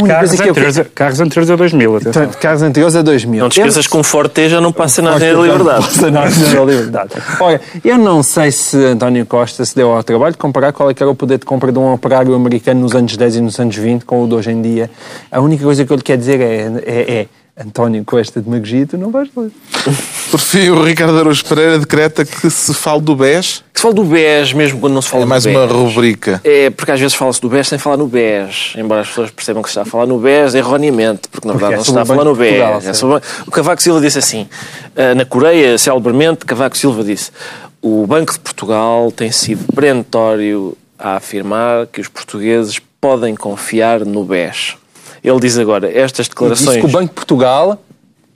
Carros anteriores, eu... carros anteriores a 2000. Atenção. Carros anteriores a 2000. Não te esqueças que um Forte já não passa na Avenida da Liberdade. Passa na Avenida da Liberdade. Olha, eu não sei se António Costa se deu ao trabalho de comparar qual é que era o poder de compra de um operário americano nos anos 10 e nos anos 20 com o de hoje em dia. A única coisa que eu lhe quero dizer é, é, é António Costa de Magogia, tu não vais ler. Por fim, o Ricardo Araújo Pereira decreta que se fale do BES. Que se fale do BES mesmo quando não se fala é do BES. É mais uma rubrica. É, porque às vezes fala-se do BES sem falar no BES. Embora as pessoas percebam que se está a falar no BES erroneamente, porque na verdade porque não é se está a falar no BES. Portugal, é sobre... O Cavaco Silva disse assim, eh, na Coreia, celebremente, Cavaco Silva disse o Banco de Portugal tem sido perentório a afirmar que os portugueses podem confiar no BES. Ele diz agora, estas declarações... Diz que o Banco de Portugal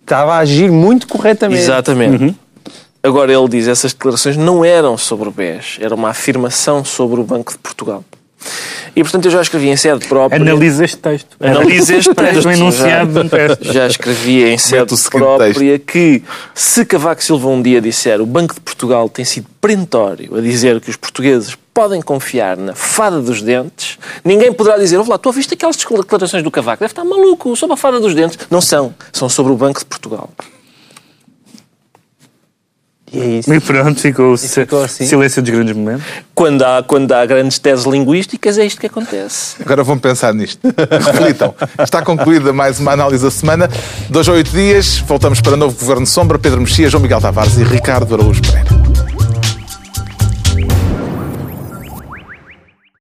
estava a agir muito corretamente. Exatamente. Uhum. Agora ele diz, essas declarações não eram sobre o BES, era uma afirmação sobre o Banco de Portugal. E, portanto, eu já escrevi em sede própria... Analisa este texto. Analisa este texto. enunciado já, um. Já escrevi em sede própria que se Cavaco Silva um dia disser o Banco de Portugal tem sido perentório a dizer que os portugueses podem confiar na fada dos dentes, ninguém poderá dizer, ouve lá, tu ouviste aquelas declarações do Cavaco, deve estar maluco, sobre a fada dos dentes. Não são, são sobre o Banco de Portugal. E é isso. E pronto, ficou, e ficou assim. silêncio dos grandes momentos. Quando há, quando há grandes teses linguísticas, é isto que acontece. Agora vamos pensar nisto. Reflitam. Está concluída mais uma análise da semana. Dois a oito dias, voltamos para novo Governo Sombra, Pedro Mexia, João Miguel Tavares e Ricardo Araújo Pereira.